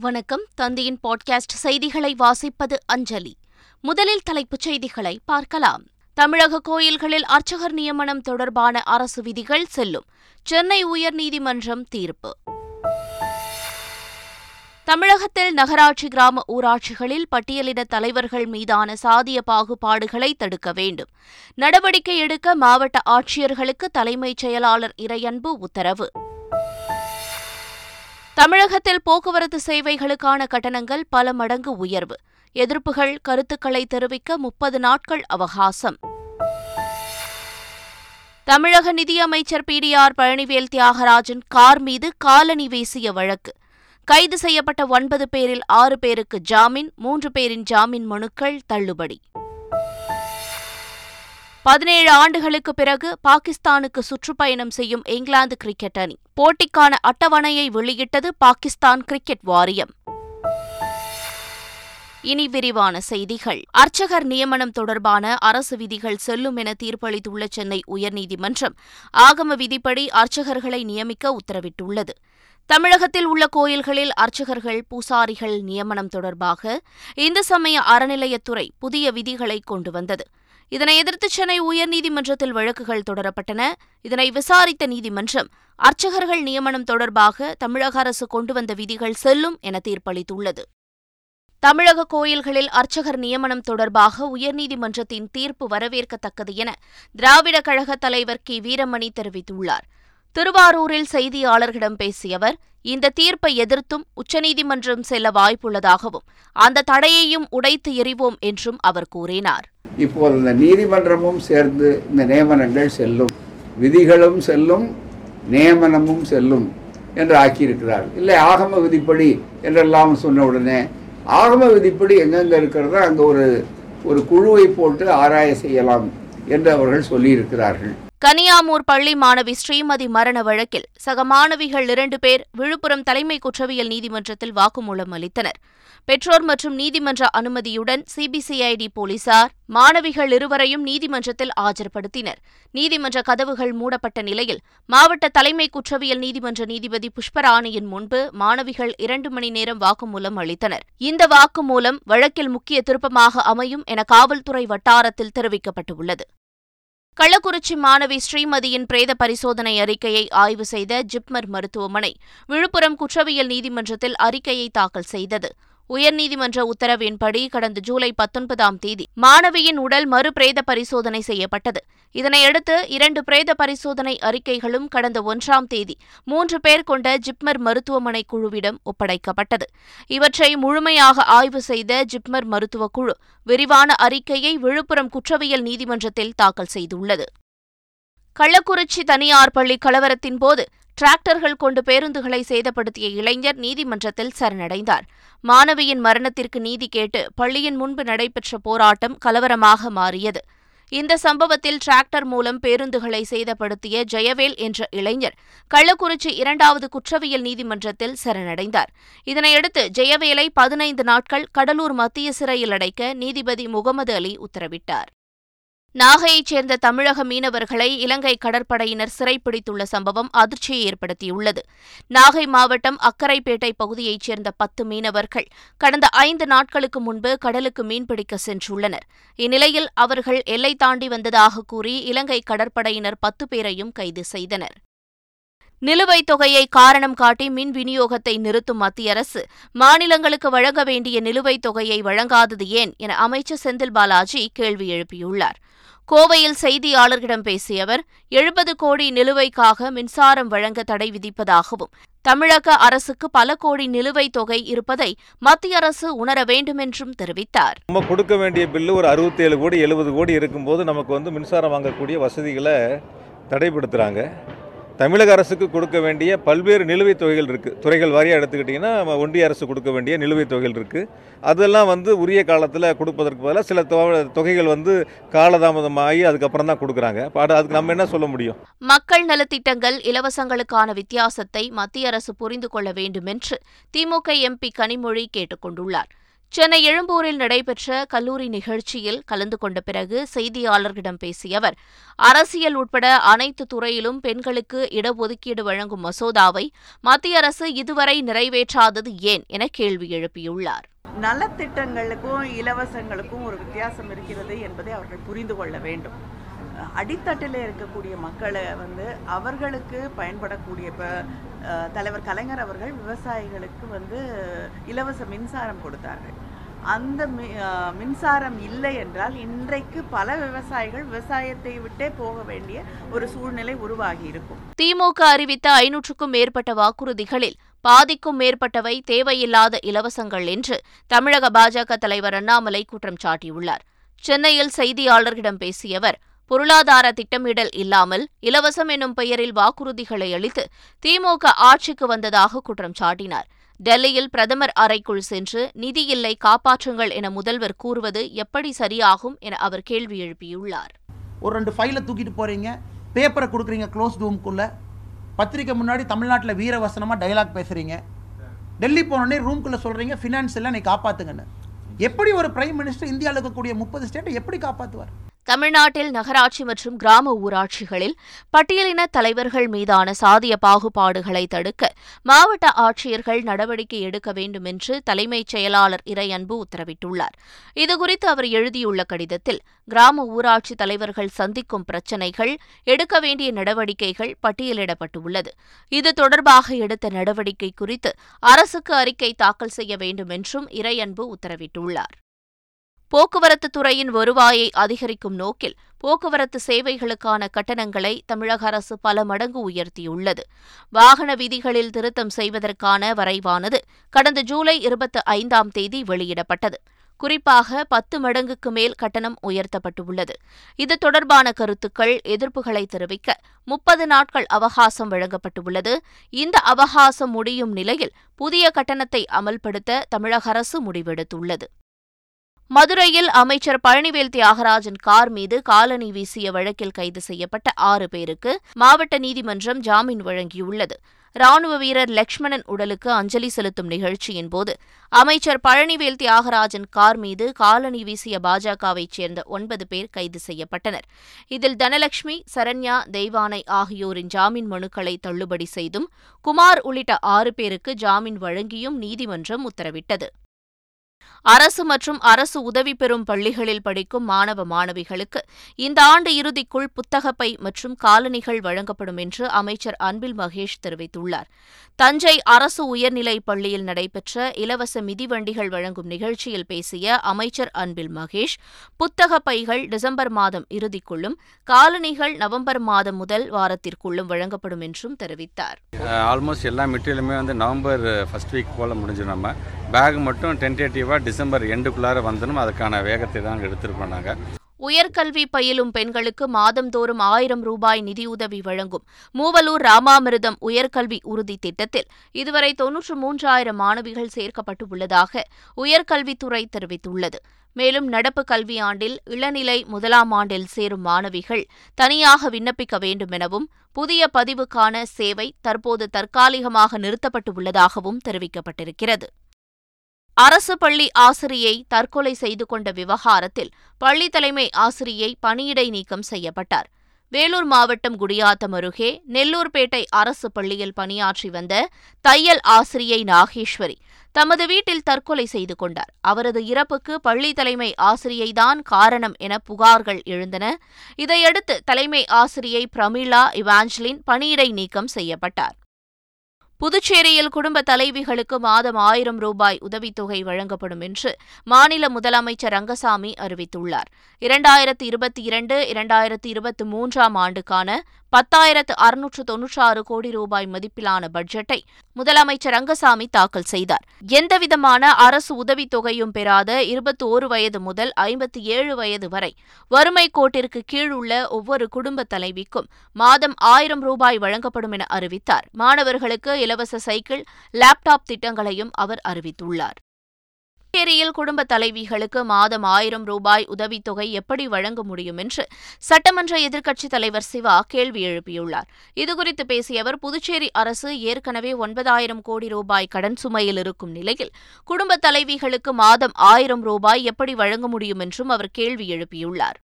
வணக்கம். தந்தையின் பாட்காஸ்ட் செய்திகளை வாசிப்பது அஞ்சலி. முதலில் தலைப்புச் செய்திகளை பார்க்கலாம். தமிழக கோயில்களில் அர்ச்சகர் நியமனம் தொடர்பான அரசு விதிகள் செல்லும். சென்னை உயர்நீதிமன்றம் தீர்ப்பு. தமிழகத்தில் நகராட்சி கிராம ஊராட்சிகளில் பட்டியலிட தலைவர்கள் மீதான சாதிய பாகுபாடுகளை தடுக்க வேண்டும். நடவடிக்கை எடுக்க மாவட்ட ஆட்சியர்களுக்கு தலைமைச் செயலாளர் இறையன்பு உத்தரவு. தமிழகத்தில் போக்குவரத்து சேவைகளுக்கான கட்டணங்கள் பல மடங்கு உயர்வு. எதிர்ப்புகள் கருத்துக்களை தெரிவிக்க முப்பது நாட்கள் அவகாசம். தமிழக நிதியமைச்சர் P. T. R. Palanivel Thiagarajan car மீது காலணி வீசிய வழக்கு. கைது செய்யப்பட்ட ஒன்பது பேரில் ஆறு பேருக்கு ஜாமீன் மூன்று பேரின் ஜாமீன் மனுக்கள் தள்ளுபடி. பதினேழு ஆண்டுகளுக்கு பிறகு பாகிஸ்தானுக்கு சுற்றுப்பயணம் செய்யும் இங்கிலாந்து கிரிக்கெட் அணி. போட்டிக்கான அட்டவணையை வெளியிட்டது பாகிஸ்தான் கிரிக்கெட் வாரியம். இனி விரிவான செய்திகள். அர்ச்சகர் நியமனம் தொடர்பான அரசு விதிகள் செல்லும் என தீர்ப்பளித்துள்ள சென்னை உயர்நீதிமன்றம் ஆகம விதிப்படி அர்ச்சகர்களை நியமிக்க உத்தரவிட்டுள்ளது. தமிழகத்தில் உள்ள கோயில்களில் அர்ச்சகர்கள் பூசாரிகள் நியமனம் தொடர்பாக இந்து சமய அறநிலையத்துறை புதிய விதிகளை கொண்டு வந்தது. இதனை எதிர்த்து சென்னை உயர்நீதிமன்றத்தில் வழக்குகள் தொடரப்பட்டன. இதனை விசாரித்த நீதிமன்றம் அர்ச்சகர்கள் நியமனம் தொடர்பாக தமிழக அரசு கொண்டு வந்த விதிகள் செல்லும் என தீர்ப்பளித்துள்ளது. தமிழக கோயில்களில் அர்ச்சகர் நியமனம் தொடர்பாக உயர்நீதிமன்றத்தின் தீர்ப்பு வரவேற்கத்தக்கது என திராவிட கழக தலைவர் கி. வீரமணி தெரிவித்துள்ளார். திருவாரூரில் செய்தியாளர்களிடம் பேசிய அவர் இந்த தீர்ப்பை எதிர்த்தும் உச்சநீதிமன்றம் செல்ல வாய்ப்புள்ளதாகவும் அந்த தடையையும் உடைத்து எறிவோம் என்றும் அவர் கூறினார். இப்போது இந்த நீதிமன்றமும் சேர்ந்து இந்த நியமனங்கள் செல்லும் விதிகளும் செல்லும் நியமனமும் செல்லும் என்று ஆக்கியிருக்கிறார். இல்லை ஆகம விதிப்படி என்றெல்லாம் சொன்ன உடனே ஆகம விதிப்படி எங்கெங்கே இருக்கிறதோ அங்கே ஒரு ஒரு குழுவை போட்டு ஆராய செய்யலாம் என்று அவர்கள் சொல்லியிருக்கிறார்கள். கனியாமூர் பள்ளி மாணவி ஸ்ரீமதி மரண வழக்கில் சக மாணவிகள் இரண்டு பேர் விழுப்புரம் தலைமை குற்றவியல் நீதிமன்றத்தில் வாக்குமூலம் அளித்தனர். பெற்றோர் மற்றும் நீதிமன்ற அனுமதியுடன் சிபிசிஐடி போலீசார் மாணவிகள் இருவரையும் நீதிமன்றத்தில் ஆஜர்படுத்தினர். நீதிமன்ற கதவுகள் மூடப்பட்ட நிலையில் மாவட்ட தலைமை குற்றவியல் நீதிமன்ற நீதிபதி புஷ்பராணியின் முன்பு மாணவிகள் இரண்டு மணி நேரம் வாக்குமூலம் அளித்தனர். இந்த வாக்குமூலம் வழக்கில் முக்கிய திருப்பமாக அமையும் என காவல்துறை வட்டாரத்தில் தெரிவிக்கப்பட்டுள்ளது. கள்ளக்குறிச்சி மாணவி ஸ்ரீமதியின் பிரேத பரிசோதனை அறிக்கையை ஆய்வு செய்த ஜிப்மர் மருத்துவமனை விழுப்புரம் குற்றவியல் நீதிமன்றத்தில் அறிக்கையை தாக்கல் செய்தது. உயர்நீதிமன்ற உத்தரவின்படி கடந்த ஜூலை பத்தொன்பதாம் தேதி மாணவியின் உடல் மறு பிரேத பரிசோதனை செய்யப்பட்டது. இதனையடுத்து இரண்டு பிரேத பரிசோதனை அறிக்கைகளும் கடந்த ஒன்றாம் தேதி மூன்று பேர் கொண்ட ஜிப்மர் மருத்துவமனை குழுவிடம் ஒப்படைக்கப்பட்டது. இவற்றை முழுமையாக ஆய்வு செய்த ஜிப்மர் மருத்துவ குழு விரிவான அறிக்கையை விழுப்புரம் குற்றவியல் நீதிமன்றத்தில் தாக்கல் செய்துள்ளது. கள்ளக்குறிச்சி தனியார் பள்ளி கலவரத்தின் போது டிராக்டர்கள் கொண்டு பேருந்துகளை சேதப்படுத்திய இளைஞர் நீதிமன்றத்தில் சரணடைந்தார். மாணவியின் மரணத்திற்கு நீதி கேட்டு பள்ளியின் முன்பு நடைபெற்ற போராட்டம் கலவரமாக மாறியது. இந்த சம்பவத்தில் டிராக்டர் மூலம் பேருந்துகளை சேதப்படுத்திய ஜெயவேல் என்ற இளைஞர் கள்ளக்குறிச்சி இரண்டாவது குற்றவியல் நீதிமன்றத்தில் சரணடைந்தார். இதனையடுத்து ஜெயவேலை பதினைந்து நாட்கள் கடலூர் மத்திய சிறையில் அடைக்க நீதிபதி முகமது அலி உத்தரவிட்டார். நாகையைச் சேர்ந்த தமிழக மீனவர்களை இலங்கை கடற்படையினர் சிறைப்பிடித்துள்ள சம்பவம் அதிர்ச்சியை ஏற்படுத்தியுள்ளது. நாகை மாவட்டம் அக்கரைப்பேட்டை பகுதியைச் சேர்ந்த பத்து மீனவர்கள் கடந்த ஐந்து நாட்களுக்கு முன்பு கடலுக்கு மீன்பிடிக்க சென்றுள்ளனர். இந்நிலையில் அவர்கள் எல்லை தாண்டி வந்ததாக கூறி இலங்கை கடற்படையினர் பத்து பேரையும் கைது செய்தனர். நிலுவைத் தொகையை காரணம் காட்டி மின் விநியோகத்தை நிறுத்தும் மத்திய அரசு மாநிலங்களுக்கு வழங்க வேண்டிய நிலுவைத் தொகையை வழங்காதது ஏன் என அமைச்சர் செந்தில் பாலாஜி கேள்வி எழுப்பியுள்ளார். கோவையில் செய்தியாளர்களிடம் பேசிய அவர் எழுபது கோடி நிலுவைக்காக மின்சாரம் வழங்க தடை விதிப்பதாகவும் தமிழக அரசுக்கு பல கோடி நிலுவைத் தொகை இருப்பதை மத்திய அரசு உணர வேண்டும் என்றும் தெரிவித்தார். நம்ம கொடுக்க வேண்டிய பில்லு ஒரு அறுபத்தி ஏழு கோடி எழுபது கோடி இருக்கும்போது நமக்கு வந்து மின்சாரம் வாங்கக்கூடிய வசதிகளை தடைப்படுத்துகிறாங்க தமிழக அரசுக்கு கொடுக்க வேண்டிய பல்வேறு நிலுவைத் தொகைகள் இருக்குது துறைகள் வாரியாக எடுத்துக்கிட்டிங்கன்னா ஒன்றிய அரசு கொடுக்க வேண்டிய நிலுவைத் தொகைகள் இருக்குது அதெல்லாம் வந்து உரிய காலத்தில் கொடுப்பதற்கு பதிலாக சில தொகைகள் வந்து காலதாமதமாகி அதுக்கப்புறம் தான் கொடுக்குறாங்க. அதுக்கு நம்ம என்ன சொல்ல முடியும்? மக்கள் நலத்திட்டங்கள் இலவசங்களுக்கான வித்தியாசத்தை மத்திய அரசு புரிந்து கொள்ள வேண்டும் என்று திமுக எம்பி கனிமொழி கேட்டுக்கொண்டுள்ளார். கொண்டுள்ளார் சென்னை எழும்பூரில் நடைபெற்ற கல்லூரி நிகழ்ச்சியில் கலந்து கொண்ட பிறகு செய்தியாளர்களிடம் பேசிய அவர் அரசியல் உட்பட அனைத்து துறையிலும் பெண்களுக்கு இடஒதுக்கீடு வழங்கும் மசோதாவை மத்திய அரசு இதுவரை நிறைவேற்றாதது ஏன் என கேள்வி எழுப்பியுள்ளார். நலத்திட்டங்களுக்கும் இலவசங்களுக்கும் ஒரு வித்தியாசம் இருக்கிறது என்பதை அவர்கள் புரிந்து கொள்ள வேண்டும். அடித்தட்டில் இருக்கக்கூடிய மக்களை வந்து அவர்களுக்கு பயன்படக்கூடிய இப்போ தலைவர் கலைஞர் அவர்கள் விவசாயிகளுக்கு வந்து இலவச மின்சாரம் கொடுத்தார்கள். அந்த மின்சாரம் இல்லை என்றால் இன்றைக்கு பல விவசாயிகள் விவசாயத்தை விட்டே போக வேண்டிய ஒரு சூழ்நிலை உருவாகி இருக்கும். திமுக அறிவித்த ஐநூற்றுக்கும் மேற்பட்ட வாக்குறுதிகளில் பாதிக்கும் மேற்பட்டவை தேவையில்லாத இலவசங்கள் என்று தமிழக பாஜக தலைவர் அண்ணாமலை குற்றம் சாட்டியுள்ளார். சென்னையில் செய்தியாளர்களிடம் பேசிய அவர் பொருளாதார திட்டமிடல் இல்லாமல் இலவசம் என்னும் பெயரில் வாக்குறுதிகளை அளித்து திமுக ஆட்சிக்கு வந்ததாக குற்றம் சாட்டினார். டெல்லியில் பிரதமர் அறைக்குள் சென்று நிதி இல்லை காப்பாற்றுங்கள் என முதல்வர் கூறுவது எப்படி சரியாகும் என அவர் கேள்வி எழுப்பியுள்ளார். ஒரு ரெண்டு ஃபைலை தூக்கிட்டு போகிறீங்க பேப்பரை கொடுக்குறீங்க க்ளோஸ் ரூம்குள்ளே பத்திரிக்கை முன்னாடி தமிழ்நாட்டில் வீரவசனமாக டைலாக் பேசுகிறீங்க டெல்லி போனோடனே ரூம்குள்ளே சொல்கிறீங்க ஃபினான்ஸ் எல்லாம் நீ காப்பாற்றுங்கன்னு எப்படி ஒரு பிரைம் மினிஸ்டர் இந்தியாவில் இருக்கக்கூடிய முப்பது ஸ்டேட்டை எப்படி காப்பாற்றுவார் தமிழ்நாட்டில் நகராட்சி மற்றும் கிராம ஊராட்சிகளில் பட்டியலின தலைவர்கள் மீதான சாதிய பாகுபாடுகளை தடுக்க மாவட்ட ஆட்சியர்கள் நடவடிக்கை எடுக்க வேண்டும் என்று தலைமைச் செயலாளர் இறையன்பு உத்தரவிட்டுள்ளார். இதுகுறித்து அவர் எழுதியுள்ள கடிதத்தில் கிராம ஊராட்சி தலைவர்கள் சந்திக்கும் பிரச்சினைகள் எடுக்க வேண்டிய நடவடிக்கைகள் பட்டியலிடப்பட்டுள்ளது. இது தொடர்பாக எடுத்த நடவடிக்கை குறித்து அரசுக்கு அறிக்கை தாக்கல் செய்ய வேண்டும் என்றும் இறையன்பு உத்தரவிட்டுள்ளார். போக்குவரத்து துறையின் வருவாயை அதிகரிக்கும் நோக்கில் போக்குவரத்து சேவைகளுக்கான கட்டணங்களை தமிழக அரசு பல மடங்கு உயர்த்தியுள்ளது. வாகன விதிகளில் திருத்தம் செய்வதற்கான வரைவானது கடந்த ஜூலை இருபத்தி ஐந்தாம் தேதி வெளியிடப்பட்டது. குறிப்பாக பத்து மடங்குக்கு மேல் கட்டணம் உயர்த்தப்பட்டுள்ளது. இது தொடர்பான கருத்துக்கள் எதிர்ப்புகளை தெரிவிக்க முப்பது நாட்கள் அவகாசம் வழங்கப்பட்டுள்ளது. இந்த அவகாசம் முடியும் நிலையில் புதிய கட்டணத்தை அமல்படுத்த தமிழக அரசு முடிவெடுத்துள்ளது. மதுரையில் அமைச்சர் பழனிவேல் தியாகராஜன் கார் மீது காலணி வீசிய வழக்கில் கைது செய்யப்பட்ட ஆறு பேருக்கு மாவட்ட நீதிமன்றம் ஜாமீன் வழங்கியுள்ளது. ராணுவ வீரர் லக்ஷ்மணன் உடலுக்கு அஞ்சலி செலுத்தும் நிகழ்ச்சியின் போது அமைச்சர் பழனிவேல் தியாகராஜன் கார் மீது காலணி வீசிய பாஜகவைச் சேர்ந்த ஒன்பது பேர் கைது செய்யப்பட்டனர். இதில் தனலட்சுமி சரண்யா தெய்வானை ஆகியோரின் ஜாமீன் மனுக்களை தள்ளுபடி செய்தும் குமார் உள்ளிட்ட ஆறு பேருக்கு ஜாமீன் வழங்கியும் நீதிமன்றம் உத்தரவிட்டது. அரசு மற்றும் அரசு உதவி பெறும் பள்ளிகளில் படிக்கும் மாணவ மாணவிகளுக்கு இந்த ஆண்டு இறுதிக்குள் புத்தகப்பை மற்றும் காலணிகள் வழங்கப்படும் என்று அமைச்சர் அன்பில் மகேஷ் தெரிவித்துள்ளார். தஞ்சை அரசு உயர்நிலைப் பள்ளியில் நடைபெற்ற இலவச மிதிவண்டிகள் வழங்கும் நிகழ்ச்சியில் பேசிய அமைச்சர் அன்பில் மகேஷ் புத்தக பைகள் டிசம்பர் மாதம் இறுதிக்குள்ளும் காலணிகள் நவம்பர் மாதம் முதல் வாரத்திற்குள்ளும் வழங்கப்படும் என்றும் தெரிவித்தார். ஆல்மோஸ்ட் எல்லா மெட்டீரியலுமே வந்து நவம்பர் ஃபர்ஸ்ட் வீக் போல முடிஞ்சு நம்ம பேக் மட்டும் டென்டேட்டிவாக டிசம்பர் எண்டுக்குள்ளார வந்துடும் அதுக்கான வேகத்தை தான் எடுத்துருக்கோம் நாங்கள் உயர்கல்வி பயிலும் பெண்களுக்கு மாதந்தோறும் ஆயிரம் ரூபாய் நிதியுதவி வழங்கும் மூவலூர் ராமாமிர்தம் உயர்கல்வி உறுதி திட்டத்தில். இதுவரை தொன்னூற்று மூன்றாயிரம் மாணவிகள் சேர்க்கப்பட்டு உள்ளதாக உயர்கல்வித்துறை தெரிவித்துள்ளது. மேலும் நடப்பு கல்வியாண்டில் இளநிலை முதலாம் ஆண்டில் சேரும் மாணவிகள் தனியாக விண்ணப்பிக்க வேண்டும் எனவும் புதிய பதிவுக்கான சேவை தற்போது தற்காலிகமாக நிறுத்தப்பட்டு உள்ளதாகவும் தெரிவிக்கப்பட்டிருக்கிறது. அரசு பள்ளி ஆசிரியை தற்கொலை செய்து கொண்ட விவகாரத்தில் பள்ளி தலைமை ஆசிரியை பணியிடை நீக்கம் செய்யப்பட்டார். வேலூர் மாவட்டம் குடியாத்தம் அருகே நெல்லூர்பேட்டை அரசு பள்ளியில் பணியாற்றி வந்த தையல் ஆசிரியை நாகேஸ்வரி தமது வீட்டில் தற்கொலை செய்து கொண்டார். அவரது இறப்புக்கு பள்ளி தலைமை ஆசிரியைதான் காரணம் என புகார்கள் எழுந்தன. இதையடுத்து தலைமை ஆசிரியை பிரமிளா இவாஞ்சலின் பணியிடை நீக்கம் செய்யப்பட்டார். புதுச்சேரியில் குடும்ப தலைவிகளுக்கு மாதம் ஆயிரம் ரூபாய் உதவித்தொகை வழங்கப்படும் என்று மாநில முதலமைச்சர் ரங்கசாமி அறிவித்துள்ளார். இரண்டாயிரத்து இருபத்தி இரண்டு இரண்டாயிரத்து இருபத்தி மூன்றாம் ஆண்டுக்கான பத்தாயிரத்து அறுநூற்று தொன்னூற்றாறு கோடி ரூபாய் மதிப்பிலான பட்ஜெட்டை முதலமைச்சர் ரங்கசாமி தாக்கல் செய்தார். எந்தவிதமான அரசு உதவித்தொகையும் பெறாத இருபத்தி ஒரு வயது முதல் ஐம்பத்தி ஏழு வயது வரை வறுமை கோட்டிற்கு கீழ் உள்ள ஒவ்வொரு குடும்ப தலைவிக்கும் மாதம் ஆயிரம் ரூபாய் வழங்கப்படும் என அறிவித்தார். மாணவர்களுக்கு இலவச சைக்கிள் லேப்டாப் திட்டங்களையும் அவர் அறிவித்துள்ளார். புதுச்சேரியில் குடும்ப தலைவிகளுக்கு மாதம் ஆயிரம் ரூபாய் உதவித்தொகை எப்படி வழங்க முடியும் என்று சட்டமன்ற எதிர்க்கட்சித் தலைவர் சிவா கேள்வி எழுப்பியுள்ளார். இதுகுறித்து பேசிய அவர் புதுச்சேரி அரசு ஏற்கனவே ஒன்பதாயிரம் கோடி ரூபாய் கடன் சுமையில் இருக்கும் நிலையில் குடும்ப தலைவிகளுக்கு மாதம் ஆயிரம் ரூபாய் எப்படி வழங்க முடியும் என்றும் அவர் கேள்வி எழுப்பியுள்ளார்.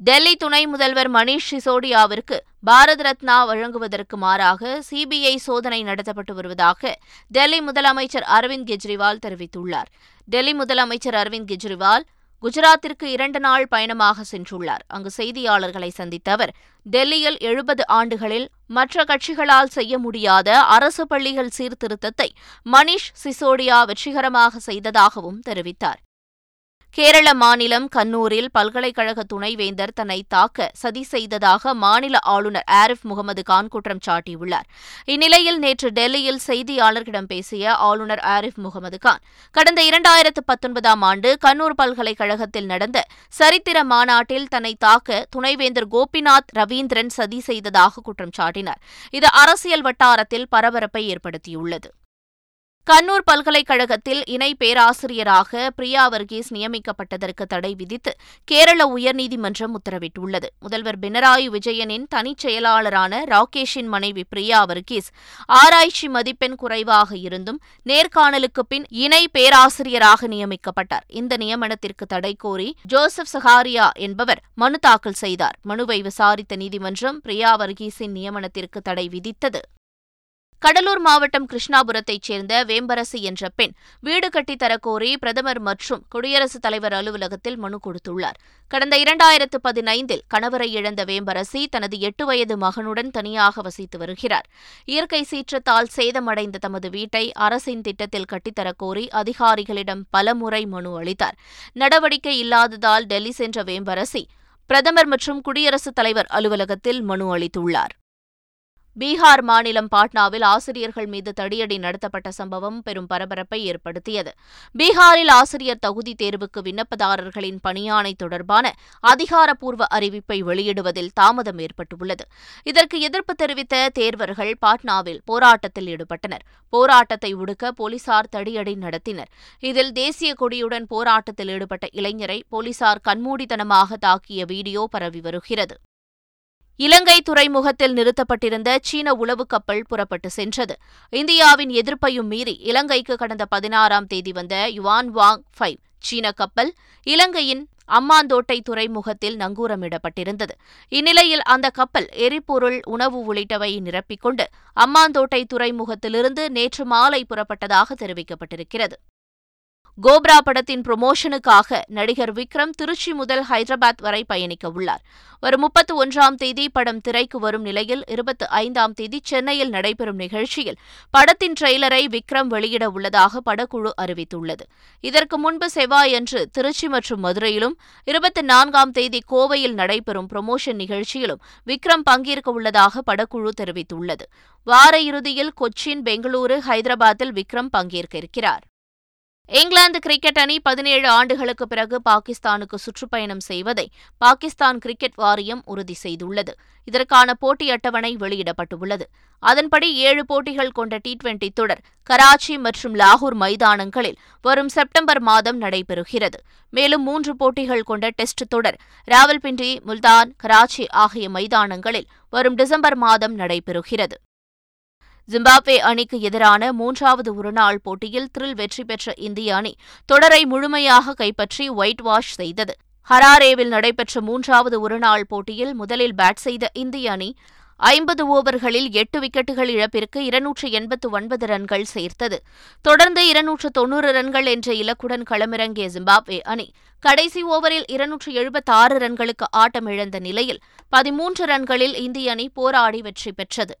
டெல்லி துணை முதல்வர் மணீஷ் சிசோடியாவிற்கு பாரத் ரத்னா வழங்குவதற்கு மாறாக சிபிஐ சோதனை நடத்தப்பட்டு வருவதாக டெல்லி முதலமைச்சர் அரவிந்த் கெஜ்ரிவால் தெரிவித்துள்ளார். டெல்லி முதலமைச்சர் அரவிந்த் கெஜ்ரிவால் குஜராத்திற்கு இரண்டு நாள் பயணமாக சென்றுள்ளார். அங்கு செய்தியாளர்களை சந்தித்த அவர் டெல்லியில் எழுபது ஆண்டுகளில் மற்ற கட்சிகளால் செய்ய முடியாத அரசு பள்ளிகள் சீர்திருத்தத்தை மணீஷ் சிசோடியா வெற்றிகரமாக செய்ததாகவும் தெரிவித்தார். கேரள மாநிலம் கண்ணூரில் பல்கலைக்கழக துணைவேந்தர் தன்னை தாக்க சதி செய்ததாக மாநில ஆளுநர் ஆரிஃப் முகமது கான் குற்றம் சாட்டியுள்ளார். இந்நிலையில் நேற்று டெல்லியில் செய்தியாளர்களிடம் பேசிய ஆளுநர் ஆரிஃப் முகமது கான் கடந்த இரண்டாயிரத்து பத்தொன்பதாம் ஆண்டு கண்ணூர் பல்கலைக்கழகத்தில் நடந்த சரித்திர மாநாட்டில் தன்னை தாக்க துணைவேந்தர் கோபிநாத் ரவீந்திரன் சதி செய்ததாக குற்றம் சாட்டினார். இது அரசியல் வட்டாரத்தில் பரபரப்பை ஏற்படுத்தியுள்ளது. கண்ணூர் பல்கலைக்கழகத்தில் இணை பேராசிரியராக பிரியா வர்கீஸ் நியமிக்கப்பட்டதற்கு தடை விதித்து கேரள உயர்நீதிமன்றம் உத்தரவிட்டுள்ளது. முதல்வர் பினராயி விஜயனின் தனிச் செயலாளரான ராகேஷின் மனைவி பிரியா வர்கீஸ் ஆராய்ச்சி மதிப்பெண் குறைவாக இருந்தும் நேர்காணலுக்கு பின் இணை பேராசிரியராக நியமிக்கப்பட்டார். இந்த நியமனத்திற்கு தடை கோரி ஜோசப் சஹாரியா என்பவர் மனு தாக்கல் செய்தார். மனுவை விசாரித்த நீதிமன்றம் பிரியா வர்கீஸின் நியமனத்திற்கு தடை விதித்தது. கடலூர் மாவட்டம் கிருஷ்ணாபுரத்தைச் சேர்ந்த வேம்பரசி என்ற பெண் வீடு கட்டித்தரக்கோரி பிரதமர் மற்றும் குடியரசுத் தலைவர் அலுவலகத்தில் மனு கொடுத்துள்ளார். கடந்த இரண்டாயிரத்து பதினைந்தில் கணவரை இழந்த வேம்பரசி தனது எட்டு வயது மகனுடன் தனியாக வசித்து வருகிறார். இயற்கை சீற்றத்தால் சேதமடைந்த தமது வீட்டை அரசின் திட்டத்தில் கட்டித்தரக்கோரி அதிகாரிகளிடம் பலமுறை மனு அளித்தார். நடவடிக்கை இல்லாததால் டெல்லி சென்ற வேம்பரசி பிரதமர் மற்றும் குடியரசுத் தலைவர் அலுவலகத்தில் மனு அளித்துள்ளார். பீகார் மாநிலம் பாட்னாவில் ஆசிரியர்கள் மீது தடியடி நடத்தப்பட்ட சம்பவம் பெரும் பரபரப்பை ஏற்படுத்தியது. பீகாரில் ஆசிரியர் தகுதி தேர்வுக்கு விண்ணப்பதாரர்களின் பணியாணை தொடர்பான அதிகாரப்பூர்வ அறிவிப்பை வெளியிடுவதில் தாமதம் ஏற்பட்டுள்ளது. இதற்கு எதிர்ப்பு தெரிவித்த தேர்வர்கள் பாட்னாவில் போராட்டத்தில் ஈடுபட்டனர். போராட்டத்தை ஒடுக்க போலீசார் தடியடி நடத்தினர். இதில் தேசிய கொடியுடன் போராட்டத்தில் ஈடுபட்ட இளைஞரை போலீசார் கண்மூடித்தனமாக தாக்கிய வீடியோ பரவி வருகிறது. இலங்கை துறைமுகத்தில் நிறுத்தப்பட்டிருந்த சீன உளவு கப்பல் புறப்பட்டு சென்றது. இந்தியாவின் எதிர்ப்பையும் மீறி இலங்கைக்கு கடந்த பதினாறாம் தேதி வந்த யுவான் வாங் ஃபைவ் சீன கப்பல் இலங்கையின் அம்மாந்தோட்டை துறைமுகத்தில் நங்கூரமிடப்பட்டிருந்தது. இந்நிலையில் அந்த கப்பல் எரிபொருள் உணவு உள்ளிட்டவை நிரப்பிக்கொண்டு அம்மாந்தோட்டை துறைமுகத்திலிருந்து நேற்று மாலை புறப்பட்டதாக தெரிவிக்கப்பட்டிருக்கிறது. கோப்ரா படத்தின் ப்ரொமோஷனுக்காக நடிகர் விக்ரம் திருச்சி முதல் ஹைதராபாத் வரை பயணிக்க உள்ளார். வரும் முப்பத்து ஒன்றாம் தேதி படம் திரைக்கு வரும் நிலையில் இருபத்தி ஐந்தாம் தேதி சென்னையில் நடைபெறும் நிகழ்ச்சியில் படத்தின் ட்ரெய்லரை விக்ரம் வெளியிட உள்ளதாக படக்குழு அறிவித்துள்ளது. இதற்கு முன்பு செவ்வாயன்று திருச்சி மற்றும் மதுரையிலும் இருபத்தி நான்காம் தேதி கோவையில் நடைபெறும் ப்ரொமோஷன் நிகழ்ச்சியிலும் விக்ரம் பங்கேற்க உள்ளதாக படக்குழு தெரிவித்துள்ளது. வார இறுதியில் கொச்சின் பெங்களூரு ஹைதராபாத்தில் விக்ரம் பங்கேற்க இருக்கிறார். இங்கிலாந்து கிரிக்கெட் அணி பதினேழு ஆண்டுகளுக்கு பிறகு பாகிஸ்தானுக்கு சுற்றுப்பயணம் செய்வதை பாகிஸ்தான் கிரிக்கெட் வாரியம் உறுதி செய்துள்ளது. இதற்கான போட்டி அட்டவணை வெளியிடப்பட்டுள்ளது. அதன்படி ஏழு போட்டிகள் கொண்ட டி டுவெண்டி தொடர் கராச்சி மற்றும் லாகூர் மைதானங்களில் வரும் செப்டம்பர் மாதம் நடைபெறுகிறது. மேலும் மூன்று போட்டிகள் கொண்ட டெஸ்ட் தொடர் ராவல்பிண்டி முல்தான் கராச்சி ஆகிய மைதானங்களில் வரும் டிசம்பர் மாதம் நடைபெறுகிறது. ஜிம்பாப்வே அணிக்கு எதிரான மூன்றாவது ஒருநாள் போட்டியில் த்ரில் வெற்றி பெற்ற இந்திய அணி தொடரை முழுமையாக கைப்பற்றி ஒயிட் வாஷ் செய்தது. ஹராரேவில் நடைபெற்ற மூன்றாவது ஒருநாள் போட்டியில் முதலில் பேட் செய்த இந்திய அணி ஐம்பது ஓவர்களில் எட்டு விக்கெட்டுகள் இழப்பிற்கு இருநூற்று எண்பத்து ஒன்பது ரன்கள் சேர்த்தது. தொடர்ந்து இருநூற்று தொன்னூறு ரன்கள் என்ற இலக்குடன் களமிறங்கிய ஜிம்பாப்வே அணி கடைசி ஓவரில் இருநூற்று எழுபத்தாறு ரன்களுக்கு ஆட்டமிழந்த நிலையில் பதிமூன்று ரன்களில் இந்திய அணி போராடி வெற்றி பெற்றது.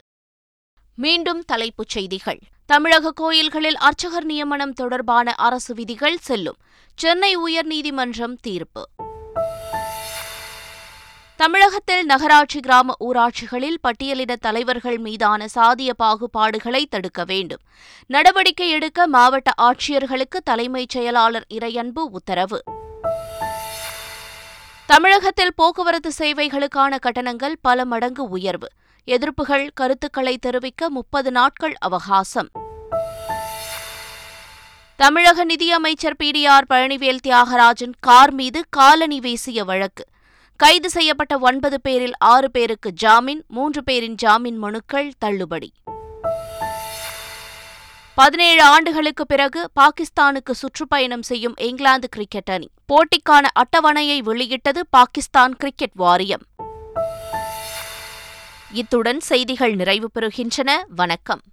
மீண்டும் தலைப்புச் செய்திகள். தமிழக கோயில்களில் அர்ச்சகர் நியமனம் தொடர்பான அரசு விதிகள் செல்லும். சென்னை உயர்நீதிமன்றம் தீர்ப்பு. தமிழகத்தில் நகராட்சி கிராம ஊராட்சிகளில் பட்டியலிட தலைவர்கள் மீதான சாதிய பாகுபாடுகளை தடுக்க வேண்டும். நடவடிக்கை எடுக்க மாவட்ட ஆட்சியர்களுக்கு தலைமைச் செயலாளர் இறையன்பு உத்தரவு. தமிழகத்தில் போக்குவரத்து சேவைகளுக்கான கட்டணங்கள் பல மடங்கு உயர்வு. எதிர்ப்புகள் கருத்துக்களை தெரிவிக்க முப்பது நாட்கள் அவகாசம். தமிழக நிதியமைச்சர் பிடிஆர் பழனிவேல் தியாகராஜன் கார் மீது காலணி வீசிய வழக்கு. கைது செய்யப்பட்ட ஒன்பது பேரில் ஆறு பேருக்கு ஜாமீன் மூன்று பேரின் ஜாமீன் மனுக்கள் தள்ளுபடி. பதினேழு ஆண்டுகளுக்கு பிறகு பாகிஸ்தானுக்கு சுற்றுப்பயணம் செய்யும் இங்கிலாந்து கிரிக்கெட் அணி போட்டிக்கான அட்டவணையை வெளியிட்டது பாகிஸ்தான் கிரிக்கெட் வாரியம். இத்துடன் செய்திகள் நிறைவு பெறுகின்றன வணக்கம்.